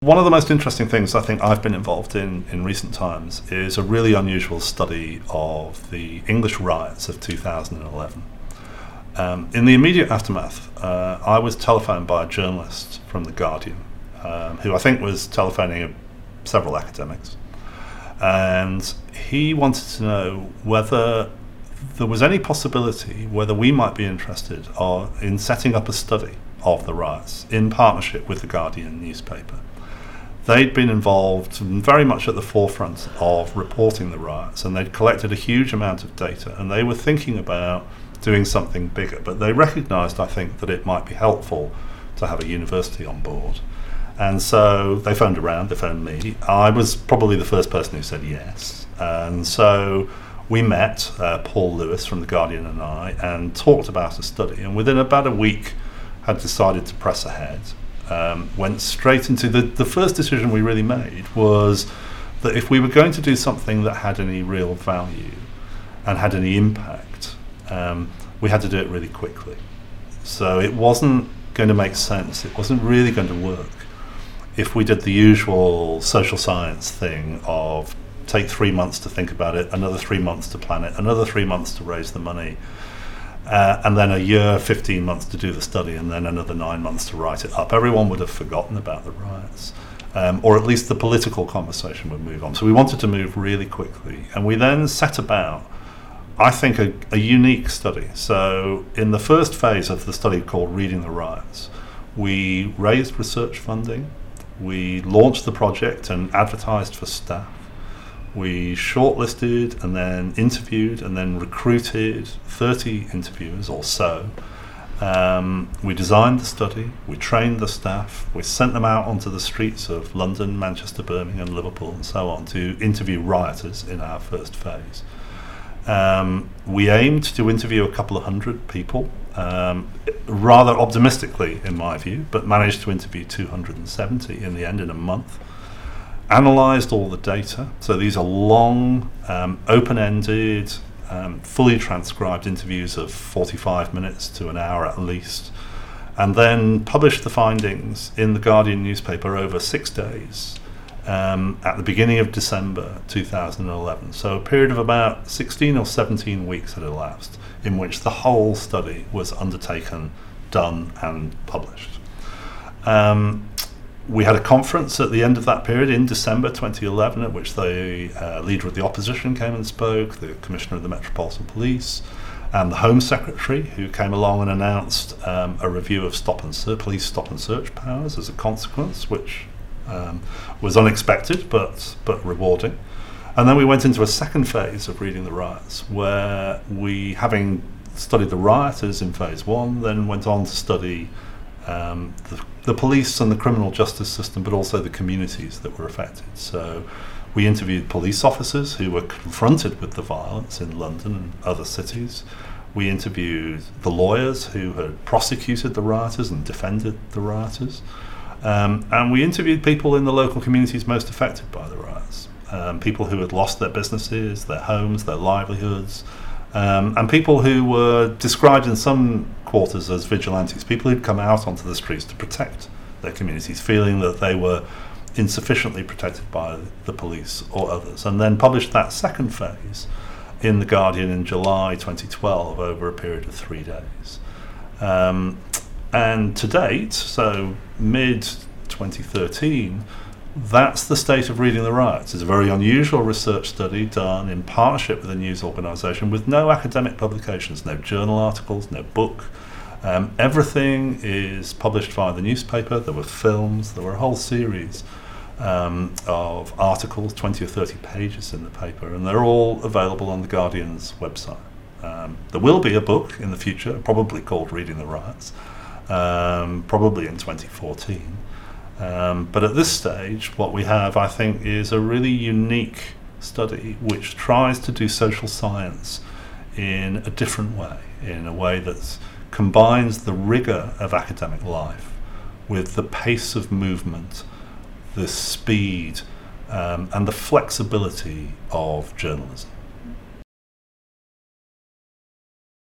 One of the most interesting things I think I've been involved in in recent times is a really unusual study of the English riots of 2011. Um, in the immediate aftermath, uh, I was telephoned by a journalist from The Guardian, um, who I think was telephoning several academics. And he wanted to know whether there was any possibility whether we might be interested or in setting up a study of the riots in partnership with The Guardian newspaper they'd been involved very much at the forefront of reporting the riots and they'd collected a huge amount of data and they were thinking about doing something bigger. But they recognized i think that it might be helpful to have a university on board. And so they phoned around they phoned me. I was probably the first person who said yes. And so we met uh, paul lewis from the guardian and i and talked about a study and within about a week had decided to press ahead um, went straight into the, the first decision we really made was that if we were going to do something that had any real value and had any impact, um, we had to do it really quickly. So it wasn't going to make sense, it wasn't really going to work if we did the usual social science thing of take three months to think about it, another three months to plan it, another three months to raise the money uh, and then a year, 15 months to do the study, and then another nine months to write it up. Everyone would have forgotten about the riots. Um, or at least the political conversation would move on. So we wanted to move really quickly. And we then set about, I think, a, a unique study. So in the first phase of the study called Reading the Riots, we raised research funding, we launched the project and advertised for staff we shortlisted and then interviewed and then recruited 30 interviewers or so. Um, we designed the study, we trained the staff, we sent them out onto the streets of London, Manchester, Birmingham, Liverpool, and so on to interview rioters in our first phase. Um, we aimed to interview a couple of hundred people, um, rather optimistically in my view, but managed to interview 270 in the end in a month analysed all the data. So these are long, um, open ended, um, fully transcribed interviews of 45 minutes to an hour at least, and then published the findings in the Guardian newspaper over six days. Um, at the beginning of December 2011. So, a period of about 16 or 17 weeks had elapsed in which the whole study was undertaken, done, and published. Um, we had a conference at the end of that period in December 2011, at which the uh, leader of the opposition came and spoke, the commissioner of the Metropolitan Police, and the Home Secretary, who came along and announced um, a review of stop and search, police stop and search powers as a consequence, which um, was unexpected but but rewarding. And then we went into a second phase of reading the riots, where we, having studied the rioters in phase one, then went on to study um, the, the, police and the criminal justice system, but also the communities that were affected. So we interviewed police officers who were confronted with the violence in London and other cities. We interviewed the lawyers who had prosecuted the rioters and defended the rioters. Um, and we interviewed people in the local communities most affected by the riots. Um, people who had lost their businesses, their homes, their livelihoods, um, and people who were described in some quarters as vigilantes, people who'd come out onto the streets to protect their communities, feeling that they were insufficiently protected by the police or others, and then published that second phase in The Guardian in July 2012 over a period of three days. Um, and to date, so mid 2013, that's the state of reading the riots. It's a very unusual research study done in partnership with a news organisation with no academic publications, no journal articles, no book. Um, everything is published via the newspaper. There were films, there were a whole series um, of articles, 20 or 30 pages in the paper, and they're all available on The Guardian's website. Um, there will be a book in the future, probably called Reading the Riots, um, probably in 2014. Um, but at this stage, what we have, I think, is a really unique study which tries to do social science in a different way, in a way that combines the rigor of academic life with the pace of movement, the speed, um, and the flexibility of journalism.